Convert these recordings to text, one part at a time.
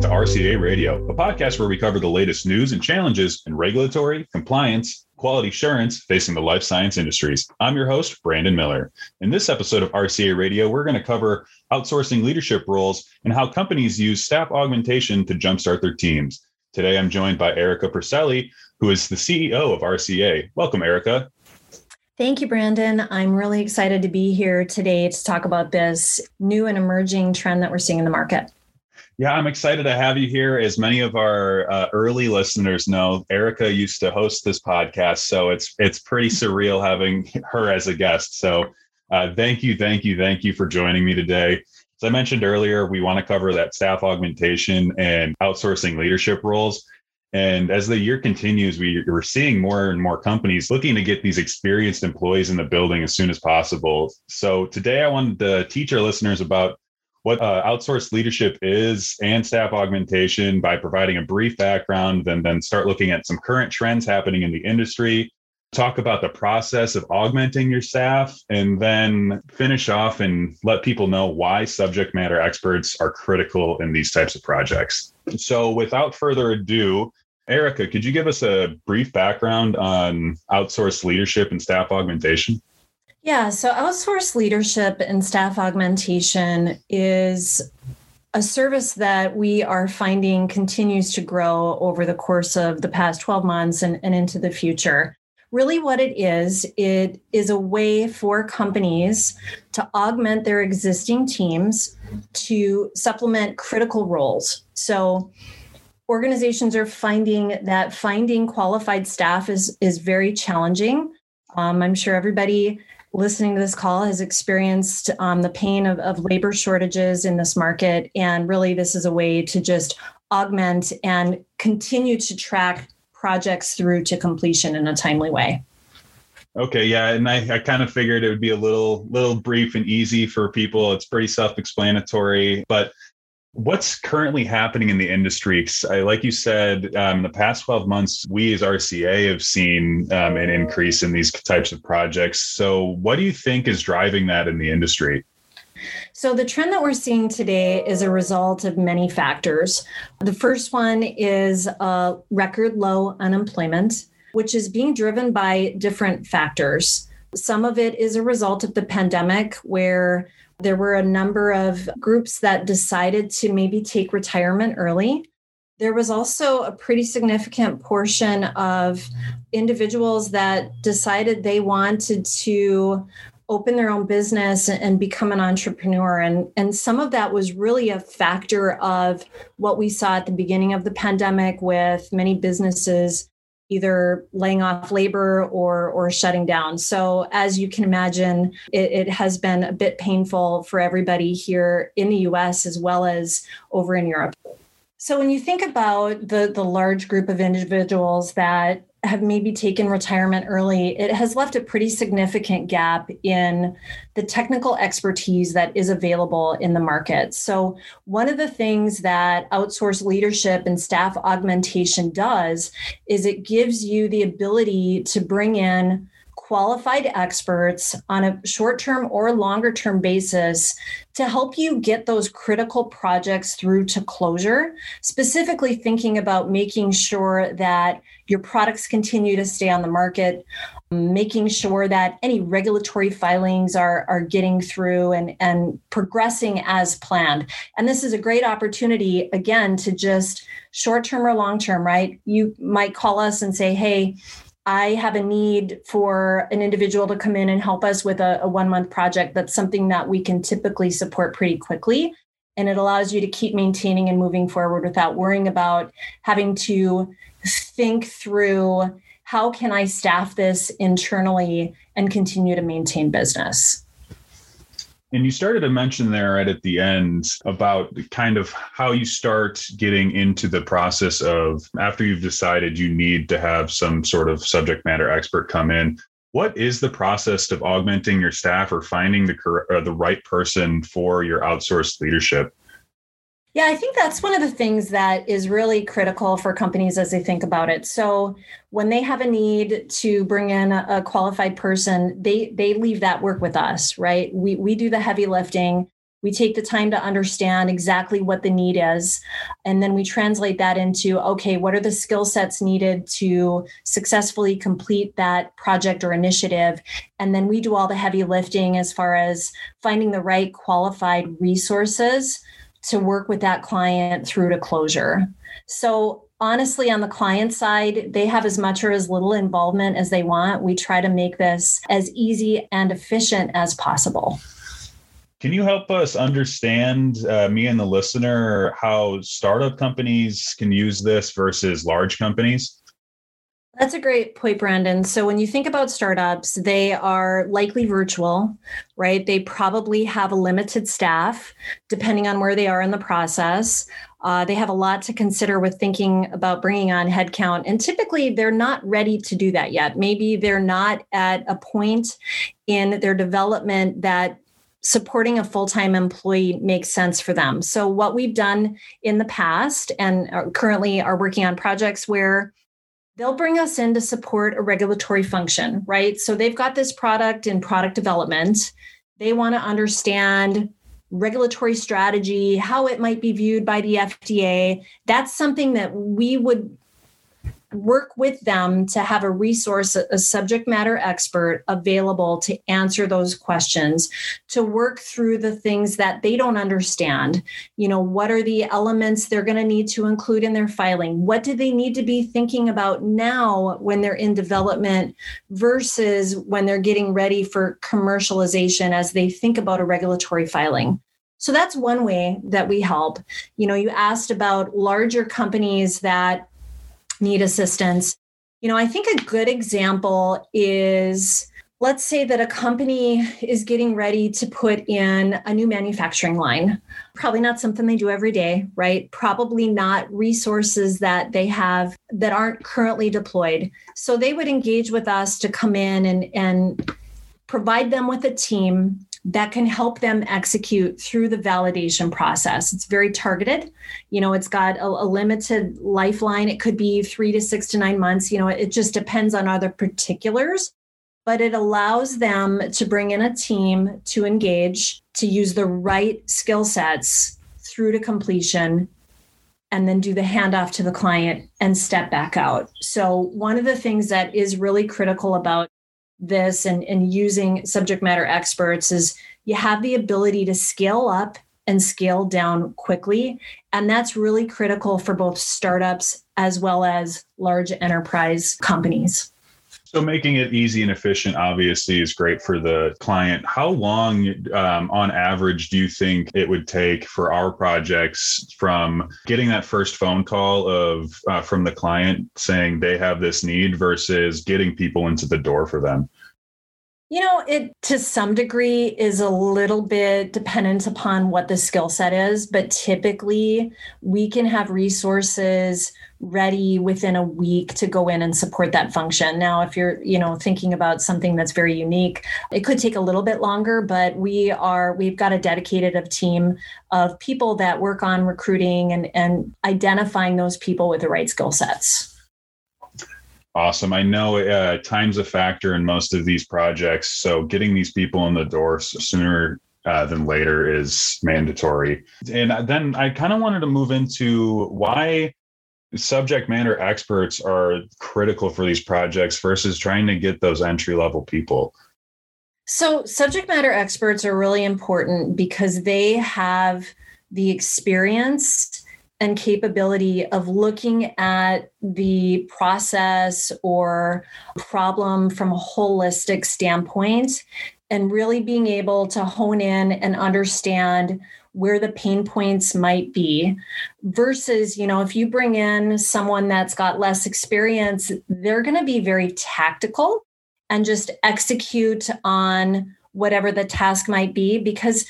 to RCA Radio, a podcast where we cover the latest news and challenges in regulatory, compliance, quality assurance facing the life science industries. I'm your host, Brandon Miller. In this episode of RCA Radio, we're going to cover outsourcing leadership roles and how companies use staff augmentation to jumpstart their teams. Today, I'm joined by Erica Perselli, who is the CEO of RCA. Welcome, Erica. Thank you, Brandon. I'm really excited to be here today to talk about this new and emerging trend that we're seeing in the market. Yeah, I'm excited to have you here. As many of our uh, early listeners know, Erica used to host this podcast, so it's it's pretty surreal having her as a guest. So, uh, thank you, thank you, thank you for joining me today. As I mentioned earlier, we want to cover that staff augmentation and outsourcing leadership roles. And as the year continues, we, we're seeing more and more companies looking to get these experienced employees in the building as soon as possible. So today I wanted to teach our listeners about what uh, outsourced leadership is and staff augmentation by providing a brief background, then then start looking at some current trends happening in the industry, talk about the process of augmenting your staff, and then finish off and let people know why subject matter experts are critical in these types of projects. So, without further ado, Erica, could you give us a brief background on outsourced leadership and staff augmentation? Yeah, so outsourced leadership and staff augmentation is a service that we are finding continues to grow over the course of the past 12 months and, and into the future. Really, what it is, it is a way for companies to augment their existing teams to supplement critical roles. So, organizations are finding that finding qualified staff is is very challenging. Um, I'm sure everybody listening to this call has experienced um, the pain of, of labor shortages in this market. And really, this is a way to just augment and continue to track projects through to completion in a timely way. Okay, yeah, and I, I kind of figured it would be a little little brief and easy for people. It's pretty self-explanatory, but What's currently happening in the industry? I, like you said, um, in the past 12 months, we as RCA have seen um, an increase in these types of projects. So, what do you think is driving that in the industry? So, the trend that we're seeing today is a result of many factors. The first one is a record low unemployment, which is being driven by different factors. Some of it is a result of the pandemic, where there were a number of groups that decided to maybe take retirement early. There was also a pretty significant portion of individuals that decided they wanted to open their own business and become an entrepreneur. And, and some of that was really a factor of what we saw at the beginning of the pandemic with many businesses either laying off labor or or shutting down. So as you can imagine, it, it, has been a bit painful for everybody here in the US as well as over in Europe. So when you think about the the large group of individuals that have maybe taken retirement early, it has left a pretty significant gap in the technical expertise that is available in the market. So, one of the things that outsourced leadership and staff augmentation does is it gives you the ability to bring in qualified experts on a short term or longer term basis to help you get those critical projects through to closure, specifically thinking about making sure that your products continue to stay on the market, making sure that any regulatory filings are, are getting through and, and progressing as planned. And this is a great opportunity, again, to just short term or long term, right? You might call us and say, hey, I have a need for an individual to come in and help us with a, a one month project. That's something that we can typically support pretty quickly. And it allows you to keep maintaining and moving forward without worrying about having to think through how can I staff this internally and continue to maintain business. And you started to mention there right at the end about kind of how you start getting into the process of after you've decided you need to have some sort of subject matter expert come in. What is the process of augmenting your staff or finding the or the right person for your outsourced leadership? Yeah, I think that's one of the things that is really critical for companies as they think about it. So when they have a need to bring in a, qualified person, they they leave that work with us, right? We we do the heavy lifting. we take the time to understand exactly what the need is and then we translate that into okay what are the skill sets needed to successfully complete that project or initiative and then we do all the heavy lifting as far as finding the right qualified resources to work with that client through to closure. So honestly on the client side they have as much or as little involvement as they want. We try to make this as easy and efficient as possible. Can you help us understand, uh, me and the listener, how startup companies can use this versus large companies? That's a great point, Brandon. So, when you think about startups, they are likely virtual, right? They probably have a limited staff, depending on where they are in the process. Uh, they have a lot to consider with thinking about bringing on headcount. And typically, they're not ready to do that yet. Maybe they're not at a point in their development that supporting a full-time employee makes sense for them. So what we've done in the past and currently are working on projects where they'll bring us in to support a regulatory function, right? So they've got this product in product development. They want to understand regulatory strategy, how it might be viewed by the FDA. That's something that we would work with them to have a resource, a subject matter expert available to answer those questions, to work through the things that they don't understand. You know, what are the elements they're going to need to include in their filing? What do they need to be thinking about now when they're in development versus when they're getting ready for commercialization as they think about a regulatory filing? So that's one way that we help. You know, you asked about larger companies that need assistance. You know, I think a good example is let's say that a company is getting ready to put in a new manufacturing line. Probably not something they do every day, right? Probably not resources that they have that aren't currently deployed. So they would engage with us to come in and, and provide them with a team that can help them execute through the validation process. It's very targeted. You know, it's got a, a, limited lifeline. It could be three to six to nine months. You know, it just depends on other particulars, but it allows them to bring in a team to engage, to use the right skill sets through to completion and then do the handoff to the client and step back out. So, one of the things that is really critical about this and, and using subject matter experts is you have the ability to scale up and scale down quickly. And that's really critical for both startups as well as large enterprise companies. So, making it easy and efficient obviously is great for the client. How long, um, on average, do you think it would take for our projects from getting that first phone call of uh, from the client saying they have this need versus getting people into the door for them? You know, it to some degree is a little bit dependent upon what the skill set is, but typically we can have resources ready within a week to go in and support that function. Now, if you're, you know, thinking about something that's very unique, it could take a little bit longer, but we are we've got a dedicated of team of people that work on recruiting and and identifying those people with the right skill sets. Awesome. I know uh, time's a factor in most of these projects. So getting these people in the door sooner uh, than later is mandatory. And then I kind of wanted to move into why subject matter experts are critical for these projects versus trying to get those entry level people. So, subject matter experts are really important because they have the experience and capability of looking at the process or problem from a holistic standpoint and really being able to hone in and understand where the pain points might be versus you know if you bring in someone that's got less experience they're going to be very tactical and just execute on whatever the task might be because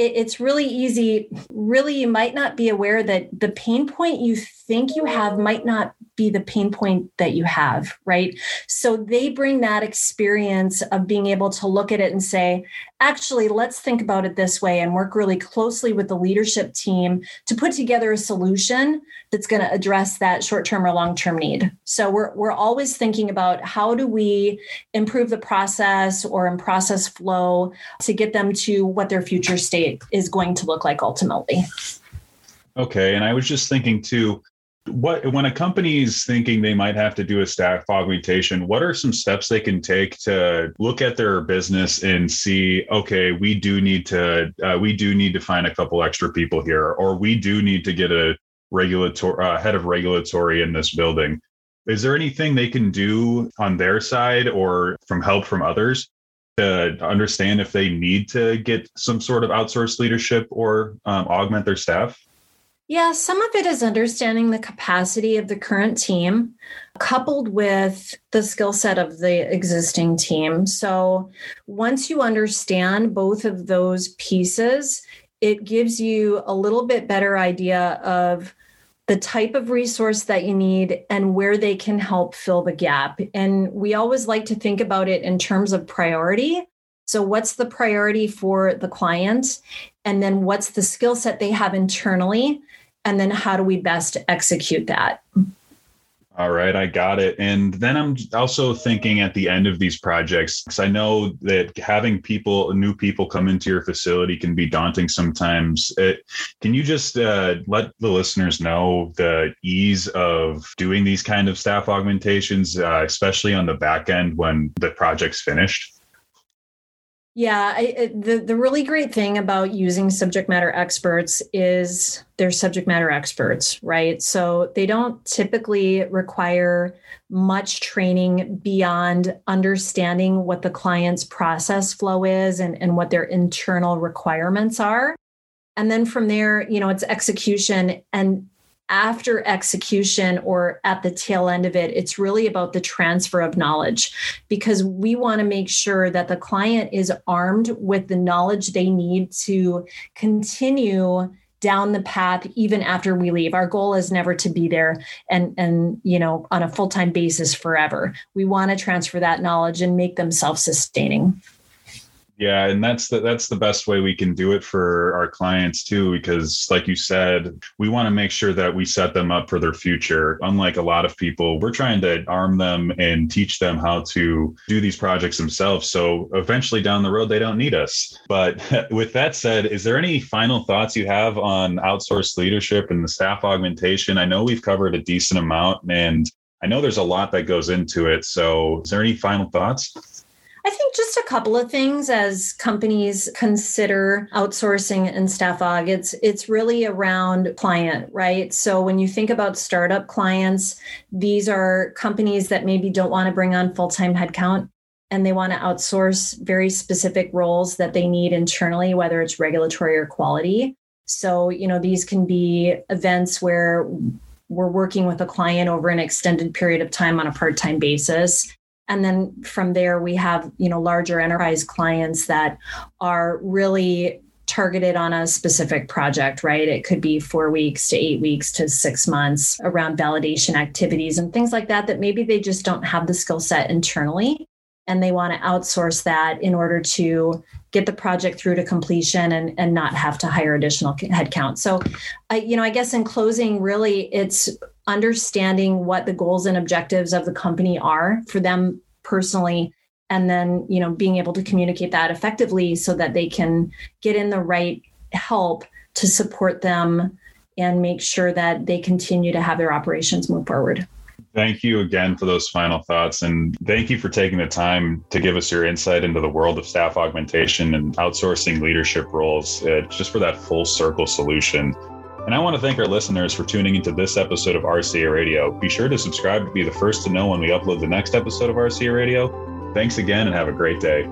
it's really easy. Really, you might not be aware that the pain point you think you have might not be the pain point that you have, right? So they bring that experience of being able to look at it and say, actually, let's think about it this way and work really closely with the leadership team to put together a solution that's going to address that short term or long term need. So we're, we're always thinking about how do we improve the process or in process flow to get them to what their future state is going to look like ultimately. Okay. And I was just thinking too, what when a company is thinking they might have to do a staff augmentation what are some steps they can take to look at their business and see okay we do need to uh, we do need to find a couple extra people here or we do need to get a regulatory uh, head of regulatory in this building is there anything they can do on their side or from help from others to understand if they need to get some sort of outsourced leadership or um, augment their staff yeah, some of it is understanding the capacity of the current team coupled with the skill set of the existing team. So once you understand both of those pieces, it gives you a little bit better idea of the type of resource that you need and where they can help fill the gap. And we always like to think about it in terms of priority. So, what's the priority for the client? And then, what's the skill set they have internally and then how do we best execute that all right, I got it. And then I'm also thinking at the end of these projects, because I know that having people, new people come into your facility can be daunting sometimes. It, can you just uh, let the listeners know the ease of doing these kind of staff augmentations, uh, especially on the back end when the project's finished? Yeah, I, the the really great thing about using subject matter experts is they're subject matter experts, right? So they don't typically require much training beyond understanding what the client's process flow is and, and what their internal requirements are. And then from there, you know, it's execution and after execution or at the tail end of it, it's really about the transfer of knowledge because we want to make sure that the client is armed with the knowledge they need to continue down the path even after we leave. Our goal is never to be there and and you know on a full-time basis forever. We want to transfer that knowledge and make them self-sustaining yeah, and that's the that's the best way we can do it for our clients too because like you said, we want to make sure that we set them up for their future. Unlike a lot of people, we're trying to arm them and teach them how to do these projects themselves so eventually down the road they don't need us. But with that said, is there any final thoughts you have on outsourced leadership and the staff augmentation? I know we've covered a decent amount and I know there's a lot that goes into it. So, is there any final thoughts? I think just a couple of things as companies consider outsourcing and staff aug. It's it's really around client, right? So when you think about startup clients, these are companies that maybe don't want to bring on full-time headcount and they want to outsource very specific roles that they need internally, whether it's regulatory or quality. So, you know, these can be events where we're working with a client over an extended period of time on a part-time basis and then from there we have you know larger enterprise clients that are really targeted on a specific project, right? It could be four weeks to eight weeks to six months around validation activities and things like that, that maybe they just don't have the skill set internally and they want to outsource that in order to get the project through to completion and, and not have to hire additional headcount. So, I, you know, I guess in closing, really, it's understanding what the goals and objectives of the company are for them personally and then you know being able to communicate that effectively so that they can get in the right help to support them and make sure that they continue to have their operations move forward Thank you again for those final thoughts. And thank you for taking the time to give us your insight into the world of staff augmentation and outsourcing leadership roles, uh, just for that full circle solution. And I want to thank our listeners for tuning into this episode of RCA Radio. Be sure to subscribe to be the first to know when we upload the next episode of RCA Radio. Thanks again and have a great day.